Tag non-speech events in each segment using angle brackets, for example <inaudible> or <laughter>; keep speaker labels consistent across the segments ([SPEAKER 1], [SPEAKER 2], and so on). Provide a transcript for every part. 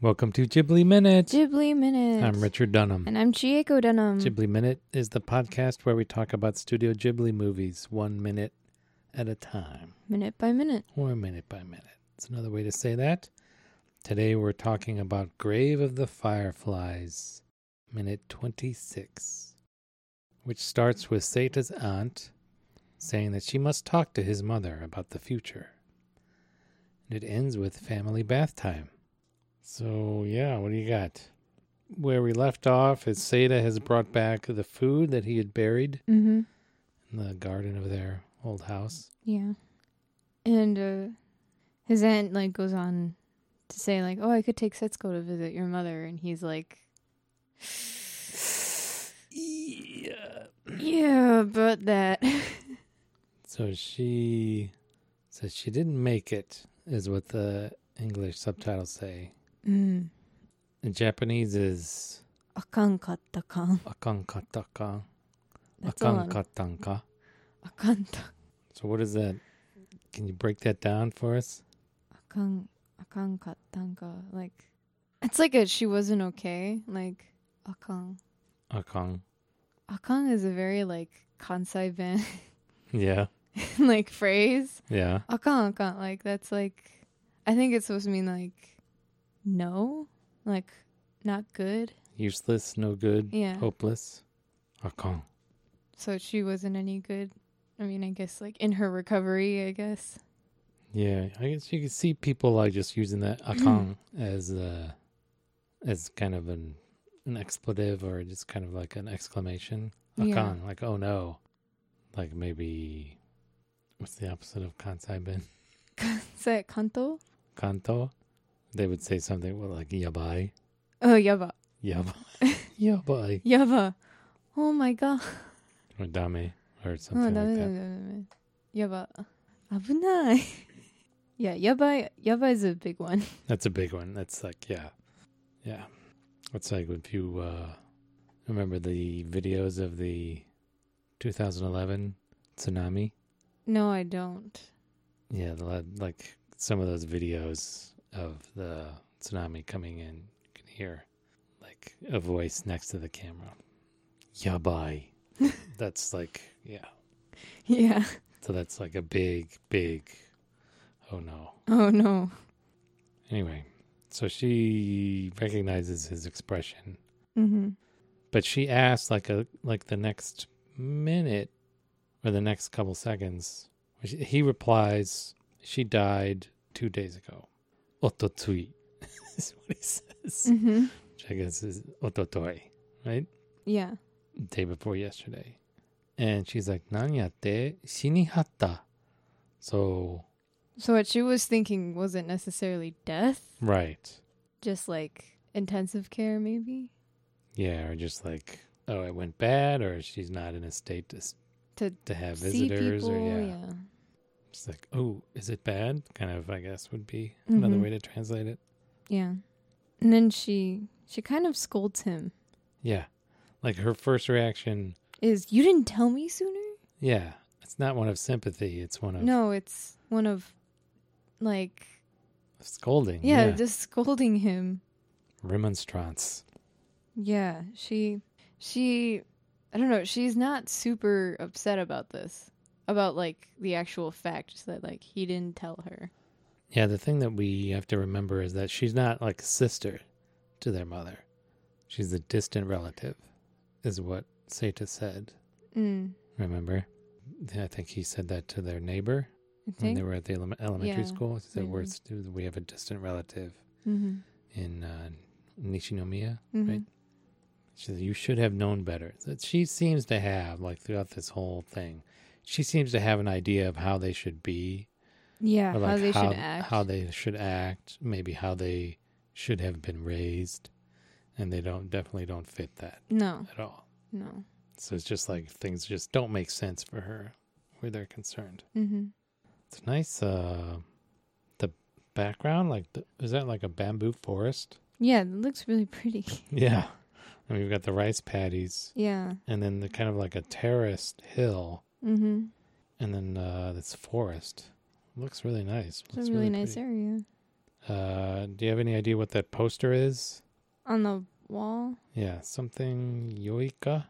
[SPEAKER 1] Welcome to Ghibli Minute.
[SPEAKER 2] Ghibli Minute.
[SPEAKER 1] I'm Richard Dunham.
[SPEAKER 2] And I'm Chieko Dunham.
[SPEAKER 1] Ghibli Minute is the podcast where we talk about Studio Ghibli movies one minute at a time,
[SPEAKER 2] minute by minute.
[SPEAKER 1] or minute by minute. It's another way to say that. Today we're talking about Grave of the Fireflies, minute 26, which starts with Seita's aunt saying that she must talk to his mother about the future. And it ends with family bath time. So, yeah, what do you got? Where we left off is Seita has brought back the food that he had buried
[SPEAKER 2] Mm-hmm.
[SPEAKER 1] in the garden of their old house.
[SPEAKER 2] Yeah. And uh, his aunt like goes on to say like, "Oh, I could take Setsuko to visit your mother," and he's like,
[SPEAKER 1] Yeah.
[SPEAKER 2] "Yeah, but that." <laughs>
[SPEAKER 1] So she says she didn't make it, is what the English subtitles say.
[SPEAKER 2] Mm.
[SPEAKER 1] Japanese is
[SPEAKER 2] あかんかったかん。
[SPEAKER 1] あかんかったかん。
[SPEAKER 2] あ
[SPEAKER 1] かんかったんか。
[SPEAKER 2] あかんた。
[SPEAKER 1] So what is that? Can you break that down for us?
[SPEAKER 2] あかん、あかんかったんか。Like, it's like a, she wasn't okay. Like, あかん。
[SPEAKER 1] あかん。
[SPEAKER 2] あかん is a very like Kansai ben. <laughs>
[SPEAKER 1] yeah.
[SPEAKER 2] like phrase.
[SPEAKER 1] Yeah.
[SPEAKER 2] あかんあかん。Like that's like, I think it's supposed to mean like no, like not good,
[SPEAKER 1] useless, no good,
[SPEAKER 2] yeah,
[SPEAKER 1] hopeless. Ah, Akan.
[SPEAKER 2] So she wasn't any good. I mean, I guess like in her recovery, I guess.
[SPEAKER 1] Yeah, I guess you can see people like just using that ah, akan mm. as uh as kind of an an expletive or just kind of like an exclamation.
[SPEAKER 2] akan,
[SPEAKER 1] yeah. like oh no, like maybe what's the opposite of kansai ben?
[SPEAKER 2] Is <laughs> that kanto?
[SPEAKER 1] Kanto they would say something well, like yabai.
[SPEAKER 2] Oh, yaba.
[SPEAKER 1] Yaba. yabai.
[SPEAKER 2] Yaba. Oh my god.
[SPEAKER 1] Or dame or
[SPEAKER 2] oh,
[SPEAKER 1] something
[SPEAKER 2] oh, like
[SPEAKER 1] that.
[SPEAKER 2] Yaba. Abunai. yeah, yabai <laughs> yabai is a big one. <laughs>
[SPEAKER 1] That's a big one. That's like yeah. Yeah. That's like if you uh, remember the videos of the 2011 tsunami?
[SPEAKER 2] No, I don't.
[SPEAKER 1] Yeah, like some of those videos of the tsunami coming in, you can hear like a voice next to the camera. Yabai. <laughs> that's like, yeah.
[SPEAKER 2] Yeah.
[SPEAKER 1] So that's like a big, big, oh no.
[SPEAKER 2] Oh no.
[SPEAKER 1] Anyway, so she recognizes his expression,
[SPEAKER 2] Mhm.
[SPEAKER 1] but she asks like a like the next minute or the next couple seconds. He replies, "She died two days ago." Ototsui is what he says,
[SPEAKER 2] Mhm.
[SPEAKER 1] which I guess is ototoi, right?
[SPEAKER 2] Yeah.
[SPEAKER 1] Day before yesterday, and she's like, "Nanyate shinihatta." So
[SPEAKER 2] So what she was thinking wasn't necessarily death,
[SPEAKER 1] right,
[SPEAKER 2] just like intensive care maybe
[SPEAKER 1] Yeah, or just like, oh, it went bad, or she's not in a state to
[SPEAKER 2] to
[SPEAKER 1] to have
[SPEAKER 2] see
[SPEAKER 1] visitors,
[SPEAKER 2] people.
[SPEAKER 1] or yeah.
[SPEAKER 2] yeah.
[SPEAKER 1] It's like, oh, is it bad? Kind of, I guess, would be another
[SPEAKER 2] Mhm.
[SPEAKER 1] way to translate it.
[SPEAKER 2] Yeah. And then she she kind of scolds him.
[SPEAKER 1] Yeah, like her first reaction,
[SPEAKER 2] Is you didn't tell me sooner?
[SPEAKER 1] yeah, it's not one of sympathy; it's one of
[SPEAKER 2] No, it's one of like
[SPEAKER 1] scolding.
[SPEAKER 2] yeah,
[SPEAKER 1] Yeah,
[SPEAKER 2] just scolding him.
[SPEAKER 1] remonstrance.
[SPEAKER 2] Yeah, she she I don't know, she's not super upset about this. About like the actual fact that like he didn't tell her.
[SPEAKER 1] Yeah, the thing that we have to remember is that she's not like a sister to their mother; she's a distant relative, is what Seita said.
[SPEAKER 2] Mm.
[SPEAKER 1] Remember? I think he said that to their neighbor. When they were at the ele- elementary
[SPEAKER 2] Yeah,
[SPEAKER 1] school. He said, we're, we have a distant relative
[SPEAKER 2] Mhm.
[SPEAKER 1] in uh, Nishinomiya,
[SPEAKER 2] Mhm.
[SPEAKER 1] right? She said, you should have known better. That she seems to have, like throughout this whole thing, she seems to have an idea of how they should be,
[SPEAKER 2] Yeah,
[SPEAKER 1] or
[SPEAKER 2] how they
[SPEAKER 1] how,
[SPEAKER 2] should act.
[SPEAKER 1] how they should act, maybe how they should have been raised, and they don't definitely don't fit that
[SPEAKER 2] no,
[SPEAKER 1] at all.
[SPEAKER 2] no.
[SPEAKER 1] So it's just like things just don't make sense for her where they're concerned.
[SPEAKER 2] Mhm.
[SPEAKER 1] It's nice. Uh, the background, like, the, is that like a bamboo forest?
[SPEAKER 2] Yeah, it looks really pretty. <laughs>
[SPEAKER 1] Yeah. And we've got the rice paddies,
[SPEAKER 2] yeah.
[SPEAKER 1] and then the kind of like a terraced hill,
[SPEAKER 2] Mhm.
[SPEAKER 1] and then uh, this forest. Looks really nice.
[SPEAKER 2] It's
[SPEAKER 1] Looks
[SPEAKER 2] a really, nice
[SPEAKER 1] pretty.
[SPEAKER 2] area.
[SPEAKER 1] Uh, do you have any idea what that poster is?
[SPEAKER 2] On the wall.
[SPEAKER 1] Yeah, something yoika.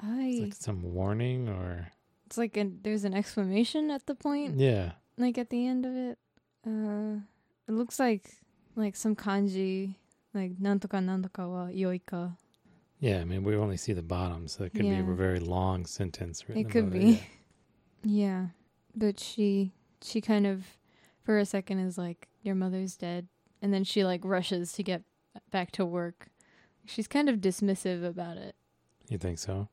[SPEAKER 2] I.
[SPEAKER 1] It's like some warning or
[SPEAKER 2] It's like a, there's an exclamation at the point,
[SPEAKER 1] yeah.
[SPEAKER 2] like at the end of it. Uh, it looks like like some kanji, like nantoka nantoka wa yoika.
[SPEAKER 1] Yeah, I mean we only see the bottom, so it could be a very long sentence. written
[SPEAKER 2] It could be.
[SPEAKER 1] yeah. <laughs>
[SPEAKER 2] Yeah, but she she kind of for a second is like your mother's dead, and then she like rushes to get back to work. She's kind of dismissive about it.
[SPEAKER 1] You think so?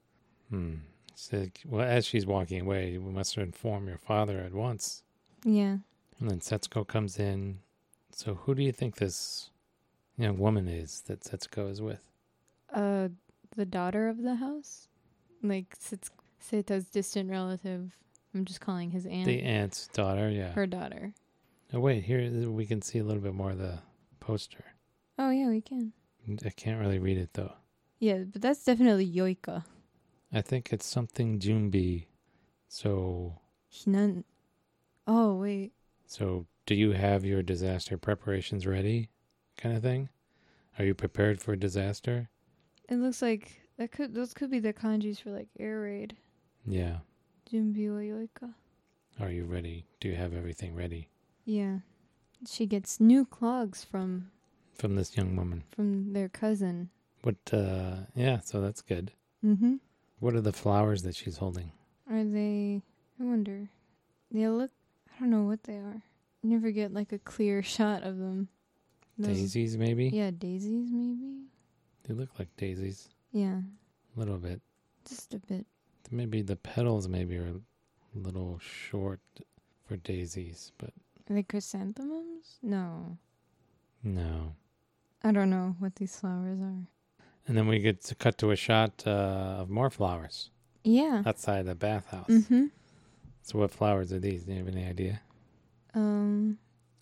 [SPEAKER 1] Hmm. So, well, as she's walking away, we must inform your father at once.
[SPEAKER 2] Yeah.
[SPEAKER 1] And then Setsuko comes in. So who do you think this young woman is that Setsuko is with?
[SPEAKER 2] Uh, the daughter of the house, like Seita's distant relative. I'm just calling his aunt
[SPEAKER 1] The aunt's daughter, yeah.
[SPEAKER 2] her daughter.
[SPEAKER 1] Oh wait, here we can see a little bit more of the poster.
[SPEAKER 2] Oh yeah, we can.
[SPEAKER 1] I can't really read it though.
[SPEAKER 2] Yeah, but that's definitely yoika.
[SPEAKER 1] I think it's something Junbi. So
[SPEAKER 2] Hinan. Oh wait.
[SPEAKER 1] so do you have your disaster preparations ready? Kind of thing? Are you prepared for a disaster?
[SPEAKER 2] It looks like that could those could be the kanjis for like air raid.
[SPEAKER 1] Yeah.
[SPEAKER 2] Junbi yoika.
[SPEAKER 1] Are you ready? Do you have everything ready
[SPEAKER 2] Yeah. She gets new clogs from
[SPEAKER 1] from this young woman?
[SPEAKER 2] from their cousin.
[SPEAKER 1] What uh yeah, so that's good.
[SPEAKER 2] Mm-hmm.
[SPEAKER 1] What are the flowers that she's holding?
[SPEAKER 2] Are they I wonder. They look I don't know what they are. Never get like a clear <laughs> shot of them. Those-
[SPEAKER 1] Daisies maybe?
[SPEAKER 2] Yeah, daisies maybe?
[SPEAKER 1] They look like daisies.
[SPEAKER 2] Yeah.
[SPEAKER 1] A little bit.
[SPEAKER 2] Just a bit.
[SPEAKER 1] Maybe the petals maybe are a little short for daisies, but
[SPEAKER 2] Are they chrysanthemums? No.
[SPEAKER 1] no.
[SPEAKER 2] I don't know what these flowers are.
[SPEAKER 1] And then we get to cut to a shot uh, of more flowers
[SPEAKER 2] Yeah.
[SPEAKER 1] outside the bathhouse.
[SPEAKER 2] Mm-hmm.
[SPEAKER 1] So what flowers are these? Do you have any idea?
[SPEAKER 2] Um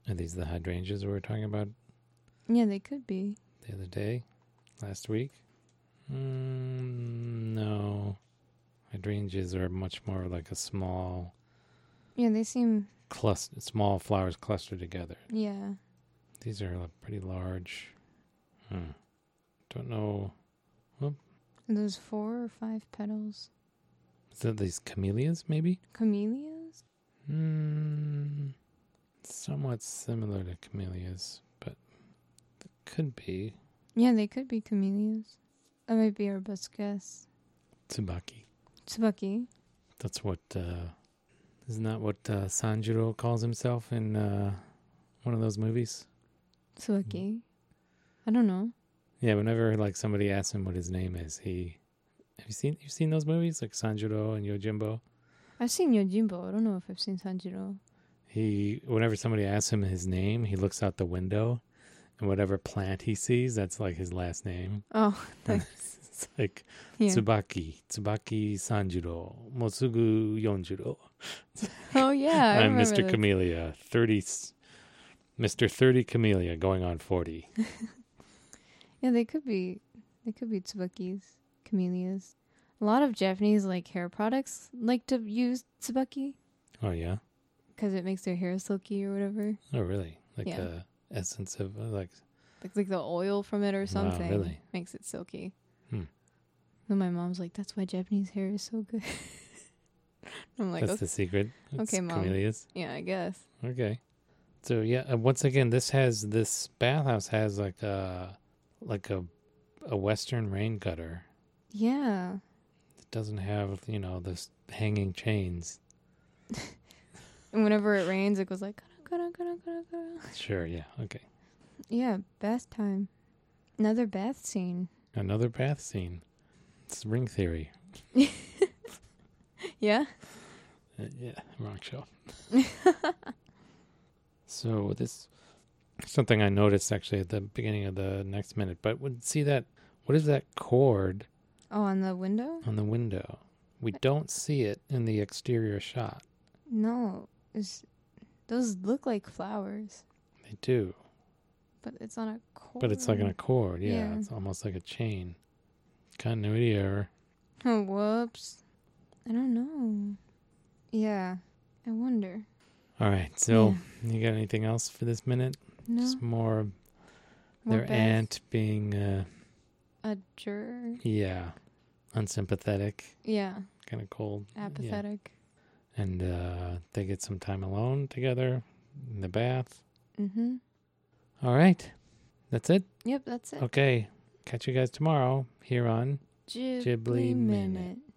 [SPEAKER 1] Are these the hydrangeas we were talking about
[SPEAKER 2] yeah, they could be.
[SPEAKER 1] the other day, last week? Mm, no. Hydrangeas are much more like a small
[SPEAKER 2] Yeah, they seem
[SPEAKER 1] cluster, small flowers clustered together.
[SPEAKER 2] yeah.
[SPEAKER 1] These are like, pretty large. Hmm. Don't know.
[SPEAKER 2] Those four or five petals?
[SPEAKER 1] Is that these camellias, maybe?
[SPEAKER 2] Camellias?
[SPEAKER 1] Hmm. Somewhat similar to camellias, but it could be
[SPEAKER 2] Yeah, they could be camellias. That might be our best guess.
[SPEAKER 1] tsubaki.
[SPEAKER 2] Tsubaki.
[SPEAKER 1] That's what. uh Isn't that what uh, Sanjuro calls himself in uh one of those movies?
[SPEAKER 2] Tsubaki. I don't know.
[SPEAKER 1] Yeah. Whenever like somebody asks him what his name is, he. Have you seen you've seen those movies like Sanjuro and Yojimbo?
[SPEAKER 2] I've seen Yojimbo. I don't know if I've seen Sanjuro.
[SPEAKER 1] He whenever somebody asks him his name, he looks out the window, and whatever plant he sees, that's like his last name.
[SPEAKER 2] Oh, <laughs> thanks.
[SPEAKER 1] It's like
[SPEAKER 2] yeah.
[SPEAKER 1] Tsubaki, Tsubaki Sanjuro, Mosugu Yonjuro. <laughs>
[SPEAKER 2] Oh, yeah.
[SPEAKER 1] I'm Mr.
[SPEAKER 2] that.
[SPEAKER 1] Camellia, 30, s- Mr. 30 Camellia going on 40. <laughs>
[SPEAKER 2] Yeah, they could be. They could be tsubakis, camellias. A lot of Japanese like hair products like to use tsubaki
[SPEAKER 1] Oh, yeah?
[SPEAKER 2] because it makes their hair silky or whatever.
[SPEAKER 1] Oh, really? Like
[SPEAKER 2] Yeah.
[SPEAKER 1] the essence of, uh, like,
[SPEAKER 2] Like like the oil from it or something
[SPEAKER 1] really?
[SPEAKER 2] makes it silky.
[SPEAKER 1] Hmm.
[SPEAKER 2] And my mom's like, "That's why Japanese hair is so good." <laughs> I'm like,
[SPEAKER 1] that's
[SPEAKER 2] okay,
[SPEAKER 1] the secret. It's
[SPEAKER 2] okay, Mom.
[SPEAKER 1] Camellias.
[SPEAKER 2] yeah, I guess.
[SPEAKER 1] Okay. So, yeah, uh, once again, this has, this bathhouse has like a, like a, a Western rain gutter.
[SPEAKER 2] Yeah,
[SPEAKER 1] It doesn't have, you know, this hanging chains. <laughs>
[SPEAKER 2] and whenever it rains, it goes like, <laughs>
[SPEAKER 1] Sure, yeah, okay.
[SPEAKER 2] yeah, bath time. Another bath scene.
[SPEAKER 1] Another bath scene. It's ring theory. <laughs>
[SPEAKER 2] Yeah.
[SPEAKER 1] Uh, yeah, wrong show. <laughs> so this something I noticed actually at the beginning of the next minute. But would see that what is that cord
[SPEAKER 2] Oh, on the window?
[SPEAKER 1] on the window? We don't see it in the exterior shot.
[SPEAKER 2] No, it's, those look like flowers,
[SPEAKER 1] They do,
[SPEAKER 2] but it's on a cord.
[SPEAKER 1] but it's like on a cord. Yeah,
[SPEAKER 2] Yeah.
[SPEAKER 1] it's almost like a chain. Continuity error.
[SPEAKER 2] Oh, <laughs> whoops. I don't know. Yeah, I wonder.
[SPEAKER 1] All right. So you got anything else for this minute?
[SPEAKER 2] No.
[SPEAKER 1] It's more
[SPEAKER 2] More
[SPEAKER 1] their
[SPEAKER 2] Beth,
[SPEAKER 1] aunt being, uh,
[SPEAKER 2] a jerk.
[SPEAKER 1] yeah, unsympathetic,
[SPEAKER 2] Yeah.
[SPEAKER 1] kind of cold.
[SPEAKER 2] Apathetic.
[SPEAKER 1] And uh, they get some time alone together in the bath.
[SPEAKER 2] Mm-hmm.
[SPEAKER 1] All right. That's it.
[SPEAKER 2] Yep, that's it.
[SPEAKER 1] Okay. Catch you guys tomorrow here on
[SPEAKER 2] Ghibli,
[SPEAKER 1] Ghibli
[SPEAKER 2] minute.
[SPEAKER 1] Minute.